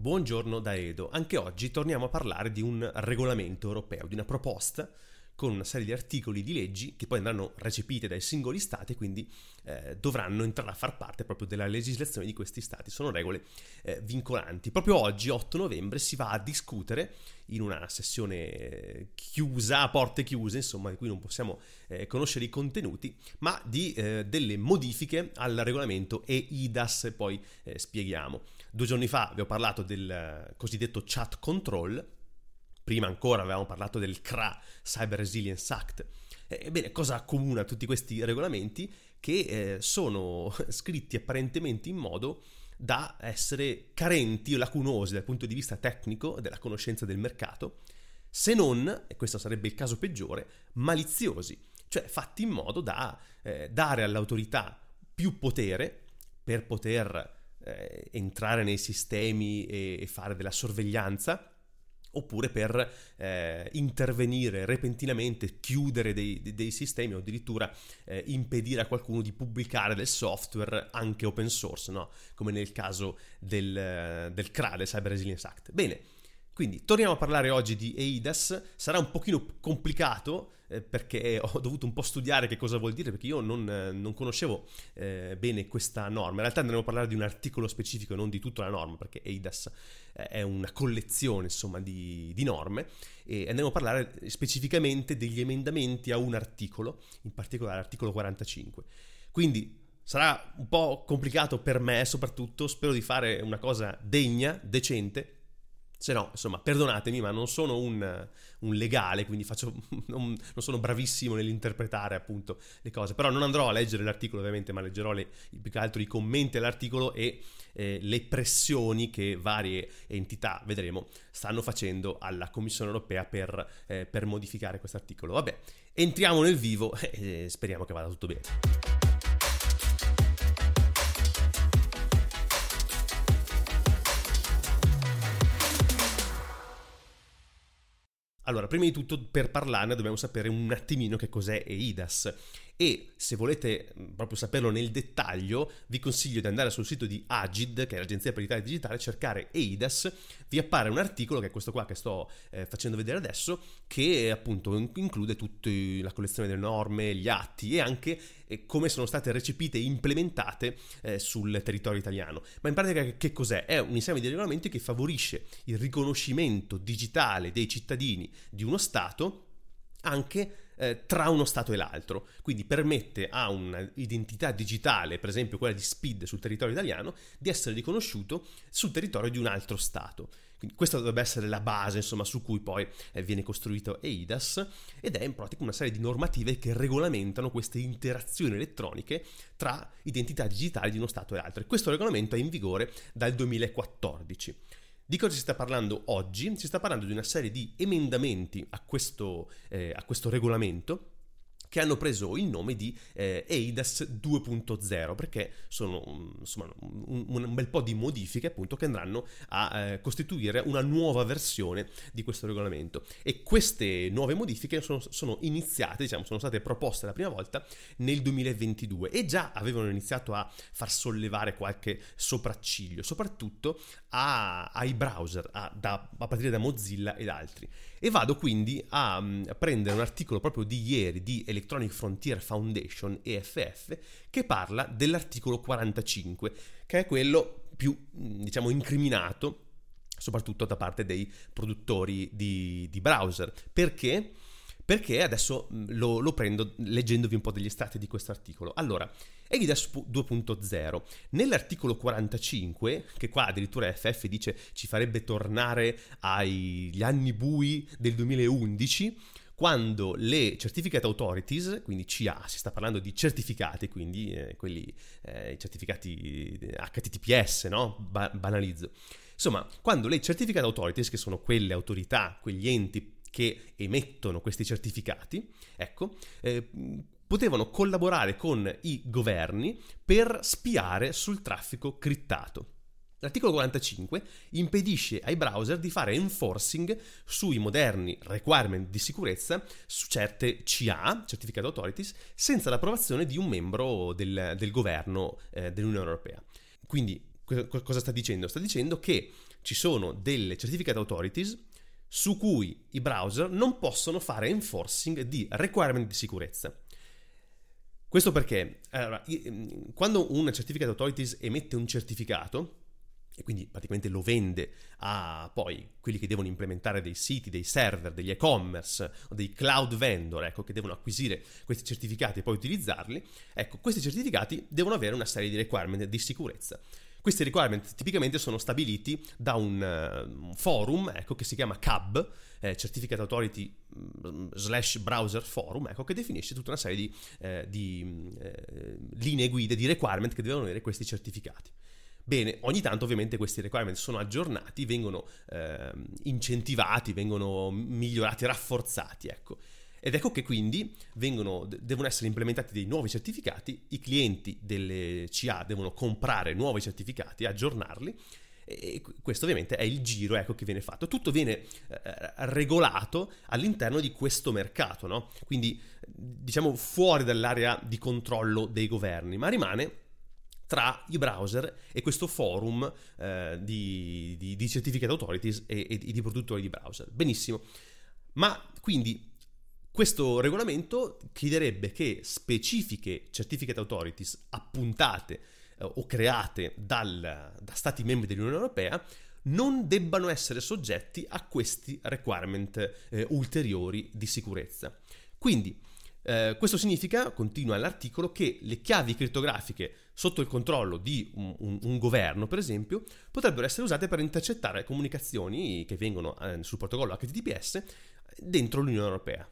Buongiorno da Edo. Anche oggi torniamo a parlare di un regolamento europeo, di una proposta con una serie di articoli di leggi che poi andranno recepite dai singoli stati e quindi eh, dovranno entrare a far parte proprio della legislazione di questi stati. Sono regole eh, vincolanti. Proprio oggi, 8 novembre, si va a discutere in una sessione chiusa, a porte chiuse, insomma, di cui non possiamo eh, conoscere i contenuti, ma di eh, delle modifiche al regolamento EIDAS, poi eh, spieghiamo. Due giorni fa vi ho parlato del eh, cosiddetto chat control, Prima ancora avevamo parlato del CRA, Cyber Resilience Act. Ebbene, cosa accomuna tutti questi regolamenti? Che eh, sono scritti apparentemente in modo da essere carenti o lacunosi dal punto di vista tecnico della conoscenza del mercato, se non, e questo sarebbe il caso peggiore, maliziosi, cioè fatti in modo da eh, dare all'autorità più potere per poter eh, entrare nei sistemi e, e fare della sorveglianza oppure per eh, intervenire repentinamente, chiudere dei, dei, sistemi o addirittura eh, impedire a qualcuno di pubblicare del software anche open source, no? come nel caso del, del CRA, del Cyber Resilience Act. Bene, quindi torniamo a parlare oggi di EIDAS, sarà un pochino complicato eh, perché ho dovuto un po' studiare che cosa vuol dire perché io non, eh, non conoscevo eh, bene questa norma, in realtà andremo a parlare di un articolo specifico e non di tutta la norma perché EIDAS eh, è una collezione insomma di, di norme e andremo a parlare specificamente degli emendamenti a un articolo, in particolare l'articolo 45. Quindi sarà un po' complicato per me soprattutto, spero di fare una cosa degna, decente, se no, insomma, perdonatemi, ma non sono un, un legale, quindi faccio, non, non, sono bravissimo nell'interpretare appunto le cose. Però non andrò a leggere l'articolo, ovviamente, ma leggerò le, più che altro i commenti all'articolo e eh, le pressioni che varie entità, vedremo, stanno facendo alla Commissione europea per, eh, per modificare questo articolo. Vabbè, entriamo nel vivo e speriamo che vada tutto bene. Allora, prima di tutto per parlarne dobbiamo sapere un attimino che cos'è EIDAS e se volete mm, proprio saperlo nel dettaglio vi consiglio di andare sul sito di Agid, che è l'agenzia per l'Italia Digitale, cercare EIDAS, vi appare un articolo che è questo qua che sto eh, facendo vedere adesso, che appunto include tutta la collezione delle norme, gli atti e anche eh, come sono state recepite e implementate eh, sul territorio italiano. Ma in pratica che cos'è? È un insieme di regolamenti che favorisce il riconoscimento digitale dei cittadini di uno Stato anche eh, tra uno Stato e l'altro, quindi permette a un'identità digitale, per esempio quella di SPID sul territorio italiano, di essere riconosciuto sul territorio di un altro Stato. Quindi questa dovrebbe essere la base insomma, su cui poi eh, viene costruito EIDAS ed è in pratica una serie di normative che regolamentano queste interazioni elettroniche tra identità digitali di uno Stato e l'altro. E questo regolamento è in vigore dal 2014. Di cosa si sta parlando oggi? Si sta parlando di una serie di emendamenti a questo, eh, a questo regolamento che hanno preso il nome di eh, EIDAS 2.0 perché sono insomma, un, un, bel po' di modifiche appunto che andranno a eh, costituire una nuova versione di questo regolamento e queste nuove modifiche sono, sono, iniziate, diciamo, sono state proposte la prima volta nel 2022 e già avevano iniziato a far sollevare qualche sopracciglio, soprattutto a, ai browser, a, da, a partire da Mozilla ed altri. E vado quindi a, a prendere un articolo proprio di ieri di Electronic Frontier Foundation, EFF, che parla dell'articolo 45, che è quello più, diciamo, incriminato soprattutto da parte dei produttori di, di browser. Perché? Perché adesso lo, lo, prendo leggendovi un po' degli estratti di questo articolo. Allora, EIDAS 2.0, nell'articolo 45, che qua addirittura FF dice ci farebbe tornare agli anni bui del 2011, quando le certificate authorities, quindi CA, si sta parlando di certificati, quindi eh, quelli eh, certificati HTTPS, no? Ba- banalizzo. Insomma, quando le certificate authorities, che sono quelle autorità, quegli enti che emettono questi certificati, ecco, eh, potevano collaborare con i governi per spiare sul traffico crittato. L'articolo 45 impedisce ai browser di fare enforcing sui moderni requirement di sicurezza su certe CA, Certificate Authorities, senza l'approvazione di un membro del, del governo eh, dell'Unione Europea. Quindi cosa sta dicendo? Sta dicendo che ci sono delle certificate authorities su cui i browser non possono fare enforcing di requirement di sicurezza. Questo perché allora, quando un certificate authorities emette un certificato, e quindi praticamente lo vende a poi quelli che devono implementare dei siti, dei server, degli e-commerce dei cloud vendor, ecco, che devono acquisire questi certificati e poi utilizzarli, ecco, questi certificati devono avere una serie di requirement di sicurezza. Questi requirement tipicamente sono stabiliti da un, un forum ecco, che si chiama CAB, eh, Certificate Authority mm, slash Browser Forum, ecco, che definisce tutta una serie di, eh, di eh, linee guida, di requirement che devono avere questi certificati. Bene, ogni tanto ovviamente questi requirement sono aggiornati, vengono eh, incentivati, vengono migliorati, rafforzati, ecco. Ed ecco che quindi vengono, devono essere implementati dei nuovi certificati, i clienti delle CA devono comprare nuovi certificati, aggiornarli e questo ovviamente è il giro ecco, che viene fatto. Tutto viene eh, regolato all'interno di questo mercato, no? quindi diciamo fuori dall'area di controllo dei governi, ma rimane tra i browser e questo forum eh, di, di, di, certificate authorities e, e di produttori di browser. Benissimo. Ma quindi questo regolamento chiederebbe che specifiche certificate authorities appuntate eh, o create dal, da Stati membri dell'Unione Europea non debbano essere soggetti a questi requirement eh, ulteriori di sicurezza. Quindi eh, questo significa, continua l'articolo, che le chiavi criptografiche sotto il controllo di un, un, un, governo, per esempio, potrebbero essere usate per intercettare comunicazioni che vengono eh, sul protocollo HTTPS dentro l'Unione Europea.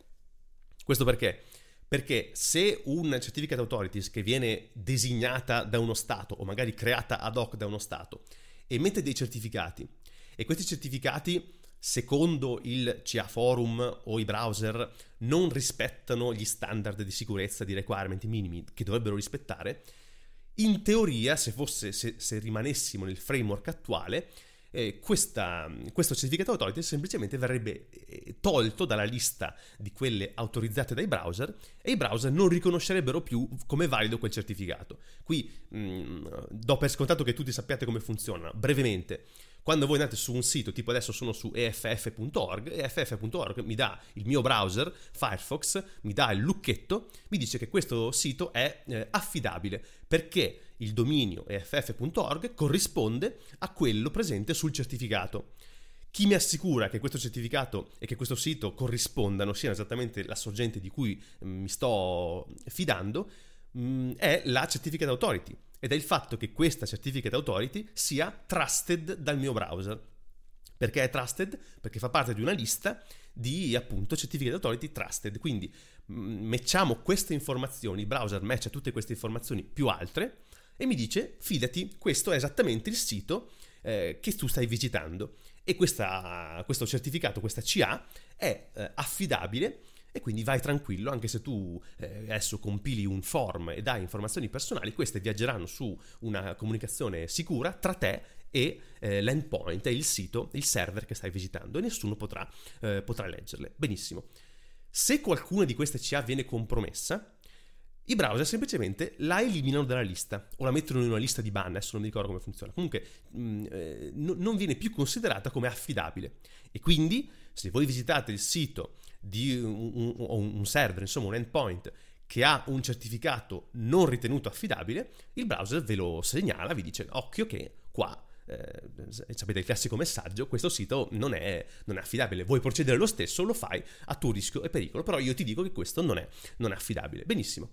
Questo perché? Perché se un certificate authorities che viene designata da uno Stato o magari creata ad hoc da uno Stato emette dei certificati e questi certificati secondo il CA Forum o i browser non rispettano gli standard di sicurezza di requirement minimi che dovrebbero rispettare, in teoria, se, fosse, se, se rimanessimo nel framework attuale, eh, questa, questo certificate authority semplicemente verrebbe eh, tolto dalla lista di quelle autorizzate dai browser e i browser non riconoscerebbero più come valido quel certificato. Qui mh, mm, do per scontato che tutti sappiate come funziona. Brevemente, quando voi andate su un sito, tipo adesso sono su eff.org, eff.org mi dà il mio browser, Firefox, mi dà il lucchetto, mi dice che questo sito è eh, affidabile perché il dominio eff.org corrisponde a quello presente sul certificato. Chi mi assicura che questo certificato e che questo sito corrispondano, siano esattamente la sorgente di cui mm, mi sto fidando, mm, è la Certificate Authority ed è il fatto che questa Certificate Authority sia trusted dal mio browser. Perché è trusted? Perché fa parte di una lista di appunto Certificate Authority trusted. Quindi matchiamo queste informazioni, il browser matcha tutte queste informazioni più altre e mi dice fidati, questo è esattamente il sito eh, che tu stai visitando e questa, questo certificato, questa CA è eh, affidabile e quindi vai tranquillo anche se tu eh, adesso compili un form e dai informazioni personali, queste viaggeranno su una comunicazione sicura tra te e eh, l'endpoint, il sito, il server che stai visitando e nessuno potrà, eh, potrà leggerle. Benissimo. Se qualcuna di queste CA viene compromessa, i browser semplicemente la eliminano dalla lista o la mettono in una lista di ban, adesso non mi ricordo come funziona. Comunque mh, mm, eh, no, non viene più considerata come affidabile. E quindi se voi visitate il sito di un, un, un server, insomma un endpoint, che ha un certificato non ritenuto affidabile, il browser ve lo segnala, vi dice occhio che qua eh, sapete il classico messaggio, questo sito non è, non è, affidabile, vuoi procedere lo stesso, lo fai a tuo rischio e pericolo, però io ti dico che questo non è, non è affidabile. Benissimo.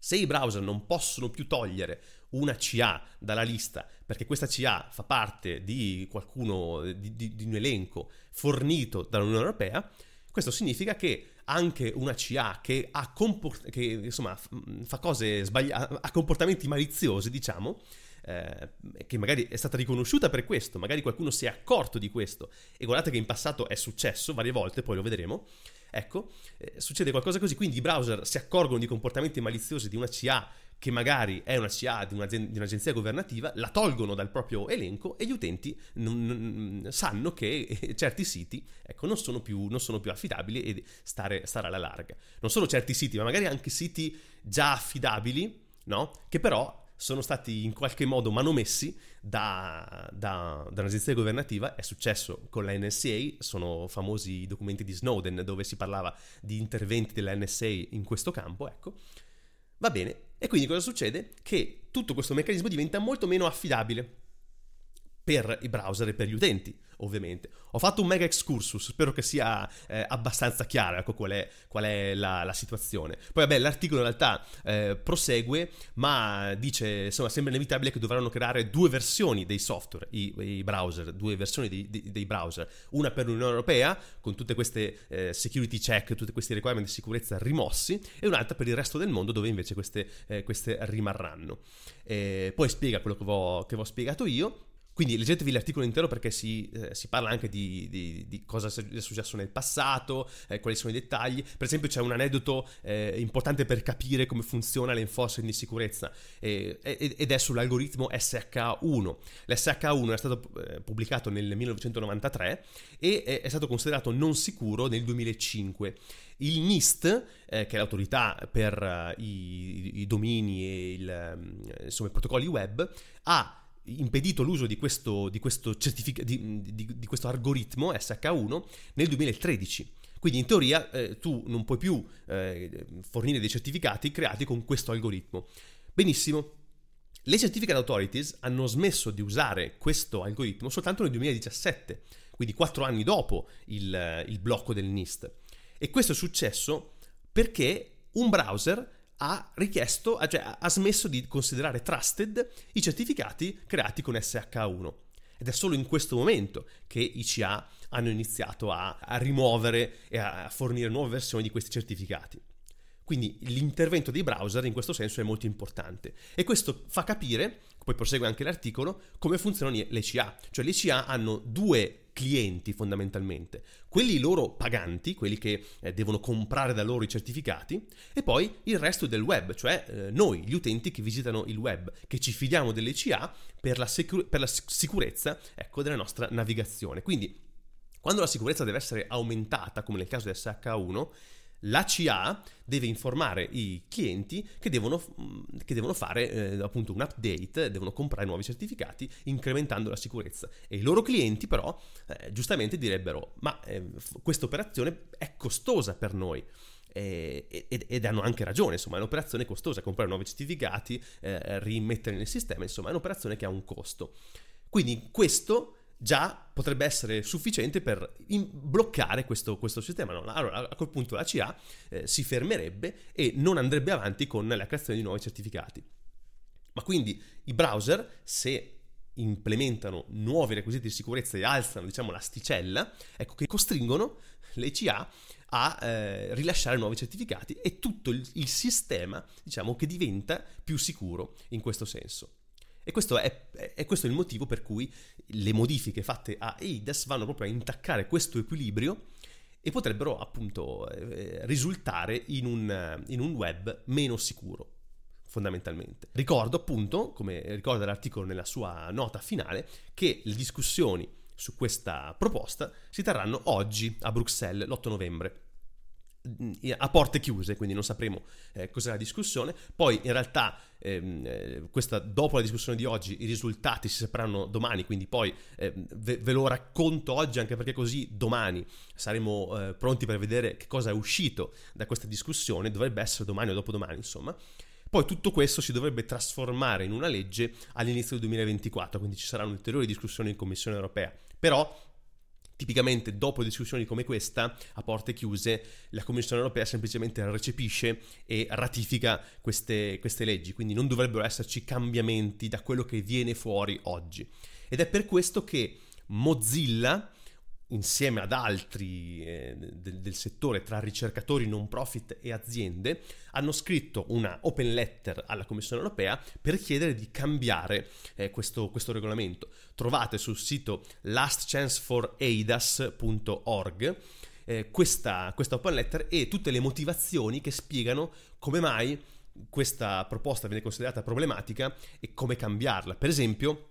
Se i browser non possono più togliere una CA dalla lista perché questa CA fa parte di qualcuno, di, di, di un elenco fornito dall'Unione Europea, questo significa che anche una CA che, ha comport- che insomma, fa cose sbagliate, ha comportamenti maliziosi, diciamo, eh, che magari è stata riconosciuta per questo, magari qualcuno si è accorto di questo e guardate che in passato è successo varie volte, poi lo vedremo. Ecco, eh, succede qualcosa così, quindi i browser si accorgono di comportamenti maliziosi di una CA che magari è una CA di, di un'agenzia governativa, la tolgono dal proprio elenco e gli utenti non, non, sanno che certi siti ecco, non, sono più, non, sono più, affidabili e stare, stare alla larga. Non solo certi siti, ma magari anche siti già affidabili, no? che però sono stati in qualche modo manomessi da, da, da un'agenzia governativa, è successo con la NSA, sono famosi i documenti di Snowden dove si parlava di interventi della NSA in questo campo, ecco. Va bene, e quindi cosa succede? Che tutto questo meccanismo diventa molto meno affidabile per i browser e per gli utenti ovviamente. Ho fatto un mega excursus, spero che sia eh, abbastanza chiaro ecco, qual è, qual è la, la, situazione. Poi vabbè, l'articolo in realtà eh, prosegue, ma dice, insomma, sembra inevitabile che dovranno creare due versioni dei software, i, i browser, due versioni dei, dei, dei, browser, una per l'Unione Europea, con tutte queste eh, security check, tutti questi requirement di sicurezza rimossi, e un'altra per il resto del mondo, dove invece queste, eh, queste rimarranno. poi spiega quello che che ho spiegato io, quindi leggetevi l'articolo intero perché si, eh, si parla anche di, di, di, cosa è successo nel passato, eh, quali sono i dettagli. Per esempio c'è un aneddoto eh, importante per capire come funziona l'enforcement di sicurezza ed è sull'algoritmo SH1. L'SH1 è stato eh, pubblicato nel 1993 e è stato considerato non sicuro nel 2005. Il NIST, eh, che è l'autorità per uh, i, i, domini e il, um, insomma, i protocolli web, ha impedito l'uso di questo, di questo, certific- di, di, di questo algoritmo SH1 nel 2013. Quindi in teoria eh, tu non puoi più eh, fornire dei certificati creati con questo algoritmo. Benissimo. Le certificate authorities hanno smesso di usare questo algoritmo soltanto nel 2017, quindi quattro anni dopo il, il blocco del NIST. E questo è successo perché un browser ha richiesto, cioè ha smesso di considerare trusted i certificati creati con SH1. Ed è solo in questo momento che i CA hanno iniziato a, a rimuovere e a fornire nuove versioni di questi certificati. Quindi l'intervento dei browser in questo senso è molto importante e questo fa capire, poi prosegue anche l'articolo, come funzionano le CA. Cioè le CA hanno due clienti fondamentalmente, quelli loro paganti, quelli che eh, devono comprare da loro i certificati, e poi il resto del web, cioè eh, noi, gli utenti che visitano il web, che ci fidiamo delle CA per la, sicur- per la sicurezza ecco, della nostra navigazione. Quindi quando la sicurezza deve essere aumentata, come nel caso del SH1, la CA deve informare i clienti che devono, mm, che devono fare eh, appunto un update, devono comprare nuovi certificati incrementando la sicurezza e i loro clienti però eh, giustamente direbbero ma eh, questa operazione è costosa per noi ed, ed, hanno anche ragione, insomma è un'operazione costosa, comprare nuovi certificati, eh, rimettere nel sistema, insomma è un'operazione che ha un costo. Quindi questo già potrebbe essere sufficiente per in- bloccare questo, questo sistema. No? Allora a quel punto la CA eh, si fermerebbe e non andrebbe avanti con la creazione di nuovi certificati. Ma quindi i browser, se implementano nuovi requisiti di sicurezza e alzano diciamo l'asticella, ecco che costringono le CA a eh, rilasciare nuovi certificati e tutto il, il sistema diciamo che diventa più sicuro in questo senso. E questo è, è, questo il motivo per cui le modifiche fatte a EIDAS vanno proprio a intaccare questo equilibrio e potrebbero appunto eh, risultare in un, in un web meno sicuro fondamentalmente. Ricordo appunto, come ricorda l'articolo nella sua nota finale, che le discussioni su questa proposta si terranno oggi a Bruxelles l'8 novembre a porte chiuse, quindi non sapremo eh, cos'è la discussione. Poi in realtà ehm, eh, questa, dopo la discussione di oggi i risultati si sapranno domani, quindi poi eh, ve, ve, lo racconto oggi anche perché così domani saremo eh, pronti per vedere che cosa è uscito da questa discussione, dovrebbe essere domani o dopodomani insomma. Poi tutto questo si dovrebbe trasformare in una legge all'inizio del 2024, quindi ci saranno ulteriori discussioni in Commissione europea. Però Tipicamente dopo discussioni come questa, a porte chiuse, la Commissione europea semplicemente recepisce e ratifica queste, queste leggi, quindi non dovrebbero esserci cambiamenti da quello che viene fuori oggi. Ed è per questo che Mozilla insieme ad altri eh, del, del, settore tra ricercatori non profit e aziende, hanno scritto una open letter alla Commissione europea per chiedere di cambiare eh, questo, questo, regolamento. Trovate sul sito lastchanceforaidas.org eh, questa, questa open letter e tutte le motivazioni che spiegano come mai questa proposta viene considerata problematica e come cambiarla. Per esempio,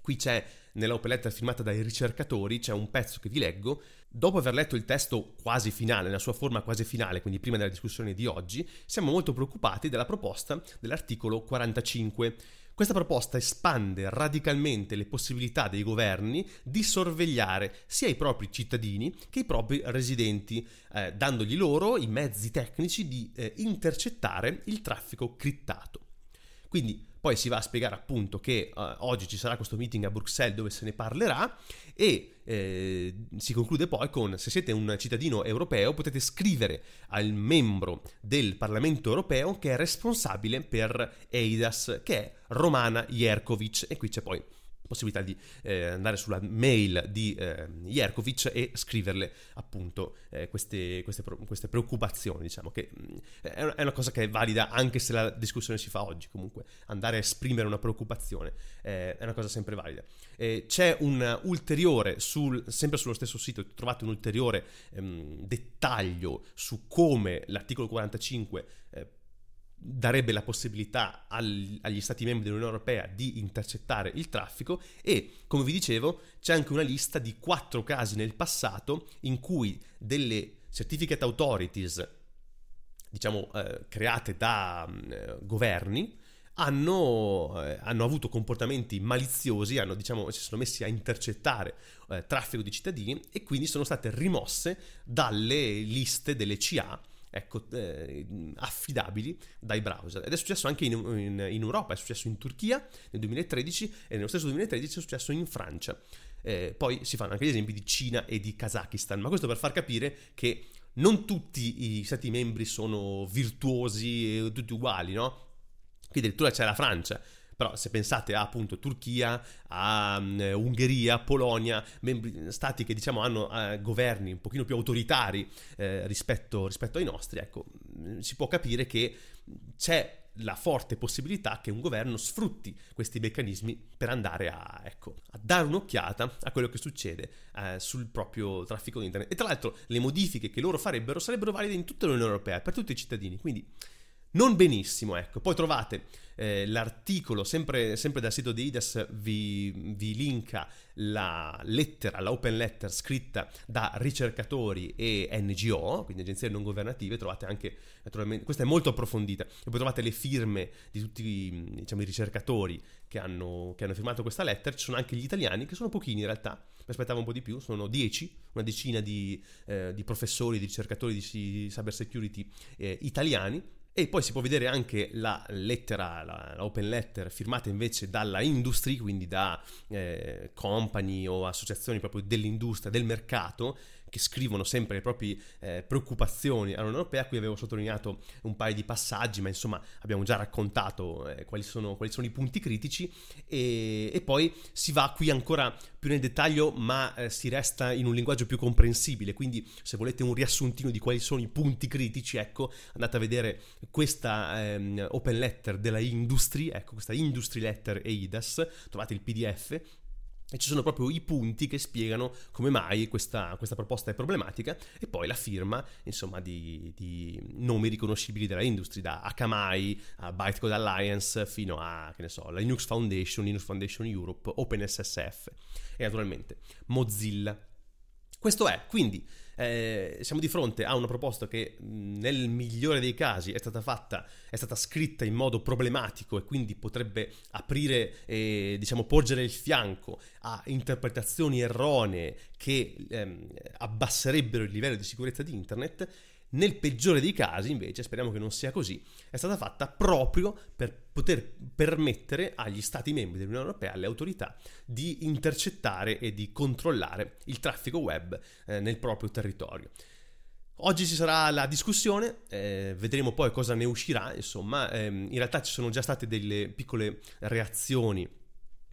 qui c'è nella open letter firmata dai ricercatori, c'è un pezzo che vi leggo. Dopo aver letto il testo quasi finale, nella sua forma quasi finale, quindi prima della discussione di oggi, siamo molto preoccupati della proposta dell'articolo 45 questa proposta espande radicalmente le possibilità dei governi di sorvegliare sia i propri cittadini che i propri residenti, eh, dandogli loro i mezzi tecnici di eh, intercettare il traffico crittato. Quindi poi si va a spiegare appunto che uh, oggi ci sarà questo meeting a Bruxelles dove se ne parlerà e eh, si conclude poi con se siete un cittadino europeo potete scrivere al membro del Parlamento europeo che è responsabile per EIDAS, che è Romana Jerkovic. E qui c'è poi possibilità di eh, andare sulla mail di eh, Jerkovic e scriverle appunto eh, queste, queste, queste, preoccupazioni, diciamo che mm, è una cosa che è valida anche se la discussione si fa oggi, comunque andare a esprimere una preoccupazione eh, è una cosa sempre valida. c'è un ulteriore, sul, sempre sullo stesso sito, trovate un ulteriore ehm, dettaglio su come l'articolo 45 darebbe la possibilità agli Stati membri dell'Unione Europea di intercettare il traffico e, come vi dicevo, c'è anche una lista di quattro casi nel passato in cui delle certificate authorities, diciamo, eh, create da eh, governi, hanno, eh, hanno, avuto comportamenti maliziosi, hanno, diciamo, si sono messi a intercettare eh, traffico di cittadini e quindi sono state rimosse dalle liste delle CA ecco, eh, affidabili dai browser. Ed è successo anche in, in, in, Europa, è successo in Turchia nel 2013 e nello stesso 2013 è successo in Francia. Eh, poi si fanno anche gli esempi di Cina e di Kazakistan, ma questo per far capire che non tutti i stati membri sono virtuosi e tutti uguali, no? Qui addirittura c'è la Francia però se pensate a appunto Turchia, a um, Ungheria, Polonia, membri, stati che diciamo hanno uh, governi un pochino più autoritari eh, rispetto, rispetto ai nostri, ecco, mm, si può capire che c'è la forte possibilità che un governo sfrutti questi meccanismi per andare a, ecco, a dare un'occhiata a quello che succede eh, sul proprio traffico internet. E tra l'altro le modifiche che loro farebbero sarebbero valide in tutta l'Unione Europea, per tutti i cittadini, quindi non benissimo, ecco. Poi trovate eh, l'articolo, sempre, sempre, dal sito di IDES, vi, vi, linka la lettera, la open letter scritta da ricercatori e NGO, quindi agenzie non governative, trovate anche, naturalmente, questa è molto approfondita, e poi trovate le firme di tutti diciamo, i ricercatori che hanno, che hanno firmato questa lettera, ci sono anche gli italiani, che sono pochini in realtà, mi aspettavo un po' di più, sono dieci, una decina di, eh, di professori, di ricercatori di cyber security eh, italiani, e poi si può vedere anche la lettera, la, open letter firmata invece dalla industry, quindi da eh, company o associazioni proprio dell'industria, del mercato, che scrivono sempre le proprie eh, preoccupazioni all'Unione Europea. Qui avevo sottolineato un paio di passaggi, ma insomma abbiamo già raccontato eh, quali, sono, quali, sono, i punti critici e, e, poi si va qui ancora più nel dettaglio, ma eh, si resta in un linguaggio più comprensibile. Quindi se volete un riassuntino di quali sono i punti critici, ecco, andate a vedere questa ehm, open letter della Industry, ecco, questa Industry Letter EIDAS, trovate il PDF e ci sono proprio i punti che spiegano come mai questa, questa proposta è problematica e poi la firma insomma di, di nomi riconoscibili della industria da Akamai a Bytecode Alliance fino a che ne so Linux Foundation, Linux Foundation Europe, OpenSSF e naturalmente Mozilla. Questo è quindi eh, siamo di fronte a una proposta che nel migliore dei casi è stata fatta, è stata scritta in modo problematico e quindi potrebbe aprire e diciamo porgere il fianco a interpretazioni erronee che ehm, abbasserebbero il livello di sicurezza di internet nel peggiore dei casi, invece, speriamo che non sia così, è stata fatta proprio per poter permettere agli Stati membri dell'Unione Europea, alle autorità, di intercettare e di controllare il traffico web eh, nel proprio territorio. Oggi ci sarà la discussione, eh, vedremo poi cosa ne uscirà, insomma, eh, in realtà ci sono già state delle piccole reazioni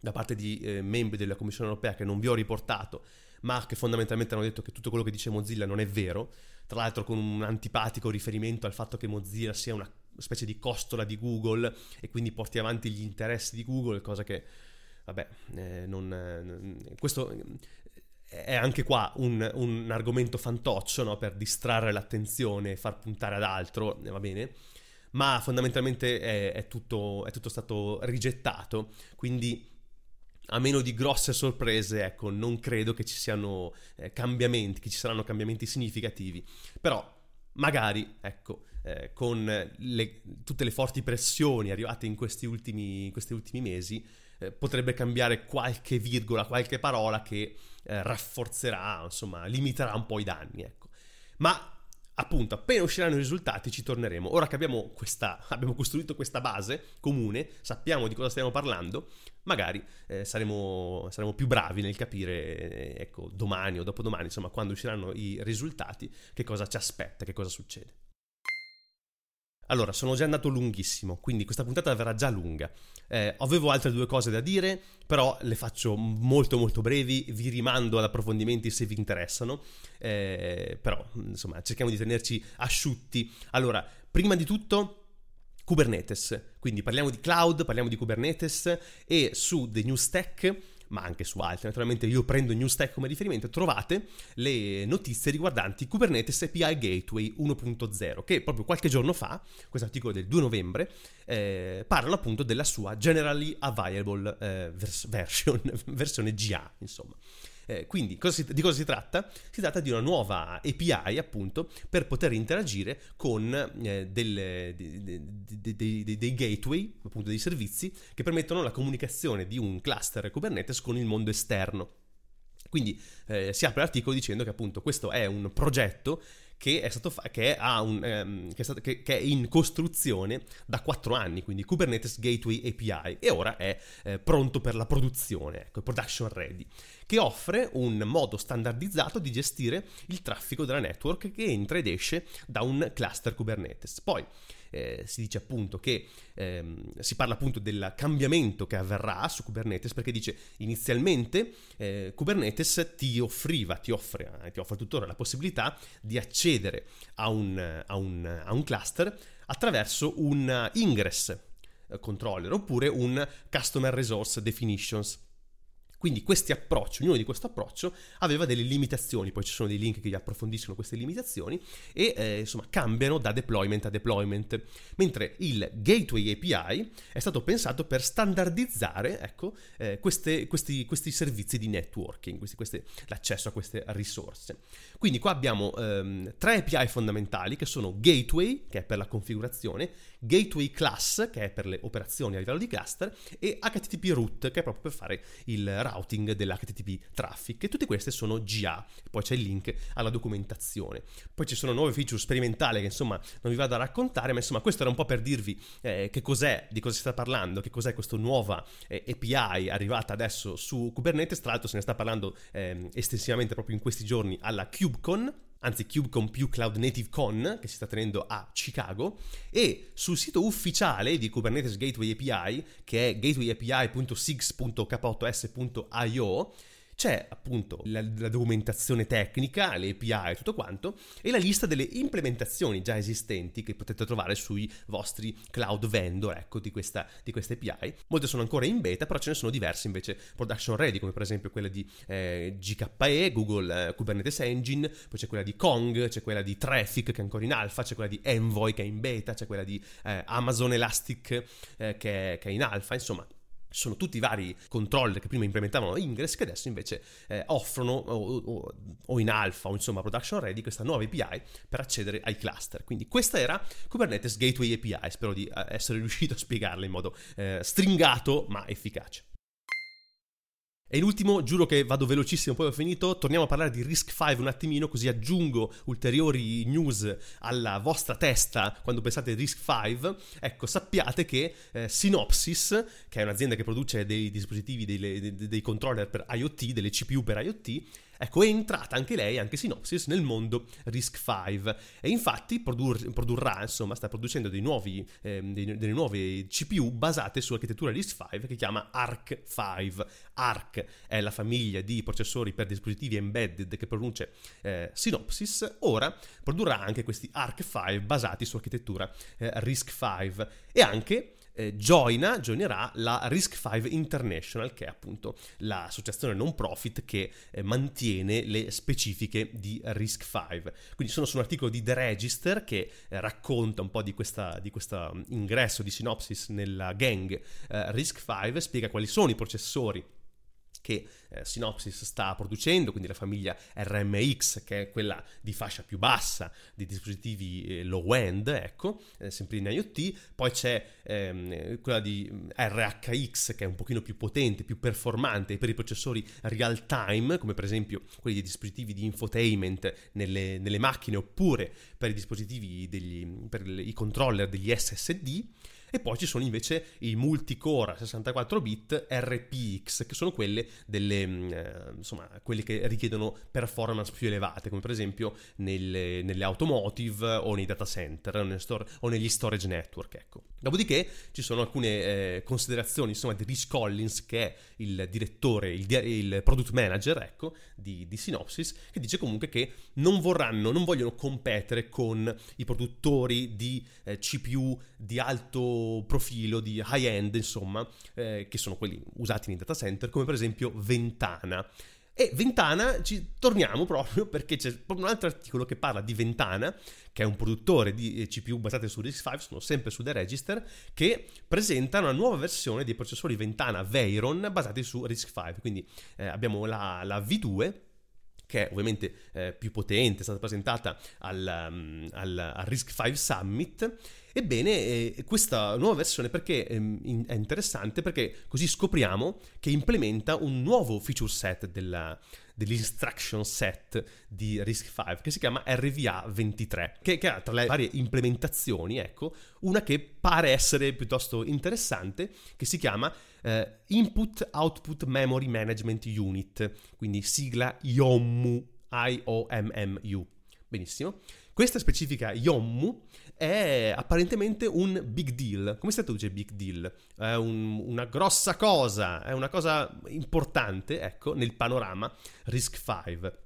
da parte di eh, membri della Commissione Europea che non vi ho riportato, ma che fondamentalmente hanno detto che tutto quello che dice Mozilla non è vero, tra l'altro con un antipatico riferimento al fatto che Mozilla sia una specie di costola di Google e quindi porti avanti gli interessi di Google, cosa che, vabbè, eh, non, eh, questo è anche qua un, un argomento fantoccio no? per distrarre l'attenzione e far puntare ad altro, va bene? Ma fondamentalmente è, è, tutto, è tutto stato rigettato, quindi a meno di grosse sorprese, ecco, non credo che ci siano eh, cambiamenti, che ci saranno cambiamenti significativi. Però magari, ecco, eh, con le, tutte le forti pressioni arrivate in questi ultimi, in questi ultimi mesi, eh, potrebbe cambiare qualche virgola, qualche parola che eh, rafforzerà, insomma, limiterà un po' i danni, ecco. Ma appunto, appena usciranno i risultati ci torneremo. Ora che abbiamo, questa, abbiamo costruito questa base comune, sappiamo di cosa stiamo parlando, magari eh, saremo, saremo, più bravi nel capire, eh, ecco, domani o dopodomani, insomma, quando usciranno i risultati, che cosa ci aspetta, che cosa succede. Allora, sono già andato lunghissimo, quindi questa puntata verrà già lunga. Eh, avevo altre due cose da dire, però le faccio molto molto brevi, vi rimando ad approfondimenti se vi interessano, eh, però insomma cerchiamo di tenerci asciutti. Allora, prima di tutto... Kubernetes, quindi parliamo di cloud, parliamo di Kubernetes e su The New Stack ma anche su altri. Naturalmente io prendo NewStack come riferimento, trovate le notizie riguardanti Kubernetes API Gateway 1.0, che proprio qualche giorno fa, questo articolo del 2 novembre, eh, parlano appunto della sua Generally Available eh, vers- version, versione GA, insomma. Eh, quindi cosa si, di cosa si tratta? Si tratta di una nuova API appunto per poter interagire con eh, delle, dei, dei, dei, gateway, appunto dei servizi che permettono la comunicazione di un cluster Kubernetes con il mondo esterno. Quindi eh, si apre l'articolo dicendo che appunto questo è un progetto che è, fa- che, è un, ehm, che, è stato, che, è in costruzione da quattro anni, quindi Kubernetes Gateway API, e ora è eh, pronto per la produzione, ecco, production ready, che offre un modo standardizzato di gestire il traffico della network che entra ed esce da un cluster Kubernetes. Poi eh, si dice appunto che ehm, si parla appunto del cambiamento che avverrà su Kubernetes perché dice inizialmente eh, Kubernetes ti offriva, ti offre, eh, ti offre tuttora la possibilità di accedere a un, a un, a un cluster attraverso un ingress controller oppure un customer resource definitions quindi questi approcci, ognuno di questo approccio aveva delle limitazioni, poi ci sono dei link che approfondiscono queste limitazioni e eh, insomma cambiano da deployment a deployment, mentre il Gateway API è stato pensato per standardizzare ecco, eh, queste, questi, questi, servizi di networking, questi, queste, l'accesso a queste risorse. Quindi qua abbiamo ehm, tre API fondamentali che sono Gateway, che è per la configurazione, Gateway Class, che è per le operazioni a livello di cluster, e HTTP Route, che è proprio per fare il routing dell'HTTP traffic. E tutte queste sono GA, poi c'è il link alla documentazione. Poi ci sono nuove feature sperimentali che insomma non vi vado a raccontare, ma insomma questo era un po' per dirvi eh, che cos'è, di cosa si sta parlando, che cos'è questa nuova eh, API arrivata adesso su Kubernetes. Tra l'altro se ne sta parlando eh, estensivamente proprio in questi giorni alla KubeCon, anzi KubeCon più Cloud Native Con, che si sta tenendo a Chicago, e sul sito ufficiale di Kubernetes Gateway API, che è gatewayapi.six.k8s.io, c'è appunto la, la, documentazione tecnica, le API e tutto quanto, e la lista delle implementazioni già esistenti che potete trovare sui vostri cloud vendor, ecco, di, questa, di queste API. Molte sono ancora in beta, però ce ne sono diverse invece production ready, come per esempio quella di eh, GKE, Google eh, Kubernetes Engine, poi c'è quella di Kong, c'è quella di Traffic che è ancora in alfa, c'è quella di Envoy che è in beta, c'è quella di eh, Amazon Elastic eh, che, è, che è in alfa, insomma sono tutti i vari controller che prima implementavano Ingress che adesso invece eh, offrono o, o, o, in alfa o insomma production ready questa nuova API per accedere ai cluster. Quindi questa era Kubernetes Gateway API, spero di eh, essere riuscito a spiegarla in modo eh, stringato ma efficace. E l'ultimo, giuro che vado velocissimo, poi ho finito, torniamo a parlare di Risk 5 un attimino, così aggiungo ulteriori news alla vostra testa quando pensate Risk 5. Ecco, sappiate che eh, Synopsys, che è un'azienda che produce dei dispositivi, dei, dei, dei controller per IoT, delle CPU per IoT, Ecco, è entrata anche lei, anche Synopsys, nel mondo RISC-V e infatti produr- produrrà, insomma, sta producendo dei nuovi, eh, dei, delle nuove CPU basate sull'architettura RISC-V che chiama ARC-V. ARC è la famiglia di processori per dispositivi embedded che produce eh, Synopsys, ora produrrà anche questi ARC-V basati su architettura eh, RISC-V e anche eh, joina, joinerà la Risk5 International, che è appunto l'associazione non profit che eh, mantiene le specifiche di Risk5. Quindi sono su un articolo di The Register che eh, racconta un po' di questo questa ingresso di Synopsys nella gang eh, Risk5, spiega quali sono i processori che eh, Synopsys sta producendo, quindi la famiglia RMX, che è quella di fascia più bassa di dispositivi eh, low-end, ecco, eh, sempre in IoT. Poi c'è ehm, quella di RHX, che è un pochino più potente, più performante per i processori real-time, come per esempio quelli dei dispositivi di infotainment nelle, nelle macchine, oppure per i dispositivi degli, per i controller degli SSD e poi ci sono invece i multicore 64 bit RPX, che sono quelle delle, mm, eh, insomma, quelli che richiedono performance più elevate, come per esempio nelle, nelle automotive o nei data center o, store, o negli storage network. Ecco. Dopodiché ci sono alcune eh, considerazioni insomma, di Rich Collins, che è il direttore, il, il product manager ecco, di, di, Synopsys, che dice comunque che non vorranno, non vogliono competere con i produttori di eh, CPU di alto profilo di high-end, insomma, eh, che sono quelli usati nei data center, come per esempio Ventana. E Ventana, ci torniamo proprio perché c'è proprio un altro articolo che parla di Ventana, che è un produttore di eh, CPU basate su RISC-V, sono sempre su The Register, che presenta una nuova versione dei processori Ventana Veyron basati su RISC-V. Quindi eh, abbiamo la, la V2 che è ovviamente eh, più potente, è stata presentata al, um, al, al RISC-V Summit Ebbene, eh, questa nuova versione perché ehm, è interessante? Perché così scopriamo che implementa un nuovo feature set della, dell'instruction set di RISC-V che si chiama RVA23, che, che, ha tra le varie implementazioni, ecco, una che pare essere piuttosto interessante, che si chiama eh, Input Output Memory Management Unit, quindi sigla IOMMU, I-O-M-M-U. Benissimo. Questa specifica IOMMU è apparentemente un big deal. Come si traduce big deal? È un, una grossa cosa, è una cosa importante, ecco, nel panorama RISC-V.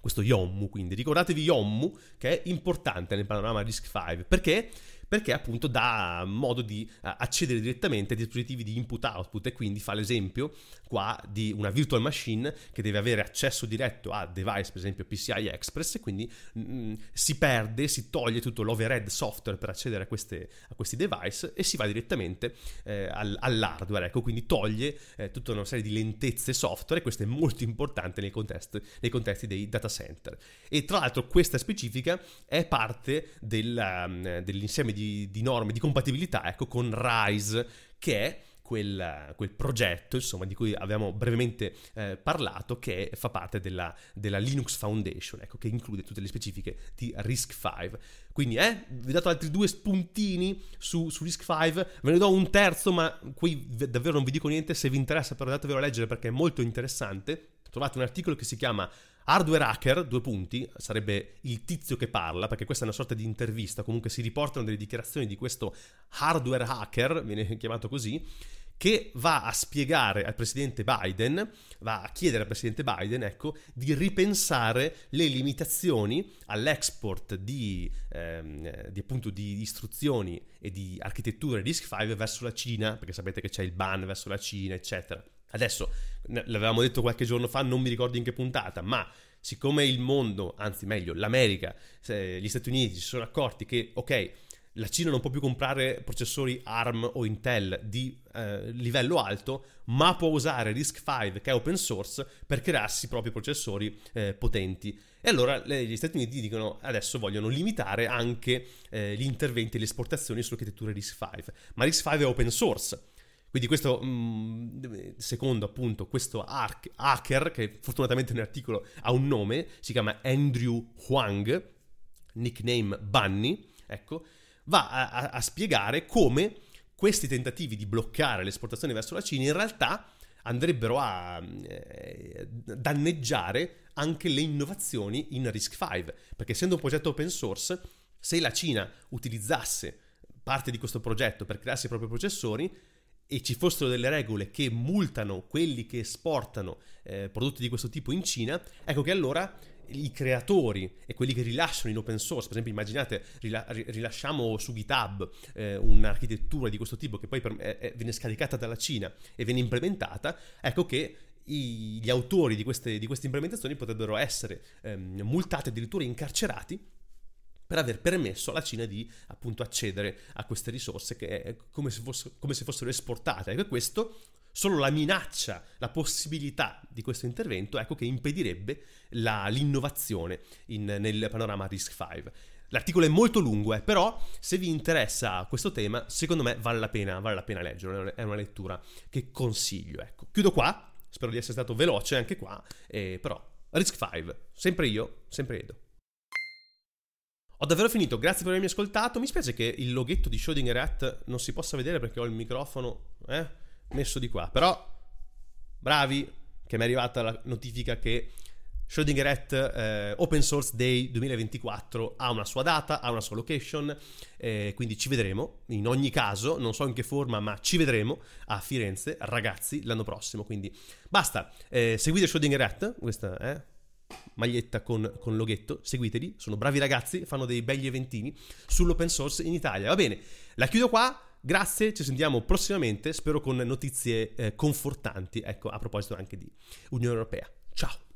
Questo Yommu, quindi ricordatevi Yommu che è importante nel panorama RISC-V. Perché? Perché appunto dà modo di eh, accedere direttamente ai dispositivi di input-output e quindi fa l'esempio qua di una virtual machine che deve avere accesso diretto a device, per esempio PCI Express, e quindi mh, mm, si perde, si toglie tutto l'overhead software per accedere a, queste, a questi device e si va direttamente eh, all, all'hardware, ecco, quindi toglie eh, tutta una serie di lentezze software e questo è molto importante nei contesti, nei contesti dei data center. E tra l'altro questa specifica è parte del, um, dell'insieme di di, di norme di compatibilità ecco, con RISE, che è Quel, quel, progetto insomma, di cui abbiamo brevemente eh, parlato che fa parte della, della Linux Foundation ecco, che include tutte le specifiche di RISC-V quindi eh, vi ho dato altri due spuntini su, su RISC-V ve ne do un terzo ma qui davvero non vi dico niente. Se vi interessa però datevelo a leggere perché è molto interessante. Trovate un articolo che si chiama Hardware hacker, due punti, sarebbe il tizio che parla, perché questa è una sorta di intervista, comunque si riportano delle dichiarazioni di questo hardware hacker, viene chiamato così, che va a spiegare al presidente Biden, va a chiedere al presidente Biden, ecco, di ripensare le limitazioni all'export di, ehm, di, di istruzioni e di architetture RISC-V verso la Cina, perché sapete che c'è il ban verso la Cina, eccetera. Adesso, l'avevamo detto qualche giorno fa, non mi ricordo in che puntata, ma siccome il mondo, anzi meglio, l'America, gli Stati Uniti si sono accorti che, ok, la Cina non può più comprare processori ARM o Intel di eh, livello alto, ma può usare RISC-V che è open source per crearsi i propri processori eh, potenti. E allora gli Stati Uniti dicono adesso vogliono limitare anche eh, gli interventi e le esportazioni sull'architettura RISC-V. Ma RISC-V è open source. Quindi questo, mh, mm, secondo appunto questo hacker, che fortunatamente nell'articolo ha un nome, si chiama Andrew Huang, nickname Bunny, ecco, va a, a, a spiegare come questi tentativi di bloccare l'esportazione verso la Cina in realtà andrebbero a eh, danneggiare anche le innovazioni in RISC-V, perché essendo un progetto open source, se la Cina utilizzasse parte di questo progetto per crearsi i propri processori, e ci fossero delle regole che multano quelli che esportano eh, prodotti di questo tipo in Cina, ecco che allora i creatori e quelli che rilasciano in open source, per esempio immaginate rila- rilasciamo su GitHub eh, un'architettura di questo tipo che poi per, eh, viene scaricata dalla Cina e viene implementata, ecco che i, gli autori di queste, di queste, implementazioni potrebbero essere ehm, multati, addirittura incarcerati per aver permesso alla Cina di appunto accedere a queste risorse che è come se, fosse, come se fossero esportate. Ecco, questo solo la minaccia, la possibilità di questo intervento, ecco che impedirebbe la, l'innovazione in, nel panorama Risk 5. L'articolo è molto lungo, eh, però se vi interessa questo tema, secondo me vale la pena, vale la pena leggerlo, è una lettura che consiglio. Ecco. Chiudo qua, spero di essere stato veloce anche qua, eh, però Risk 5, sempre io, sempre Edo. Ho davvero finito, grazie per avermi ascoltato. Mi spiace che il loghetto di Schrödinger Hat non si possa vedere perché ho il microfono eh, messo di qua. Però, bravi, che mi è arrivata la notifica che Schrödinger Hat eh, Open Source Day 2024 ha una sua data, ha una sua location, eh, quindi ci vedremo. In ogni caso, non so in che forma, ma ci vedremo a Firenze, ragazzi, l'anno prossimo. Quindi basta, eh, seguite Schrödinger Hat, questa è eh, maglietta con, con loghetto, seguiteli, sono bravi ragazzi, fanno dei begli eventini sull'open source in Italia. Va bene, la chiudo qua. Grazie, ci sentiamo prossimamente, spero con notizie eh, confortanti, ecco, a proposito anche di Unione Europea. Ciao!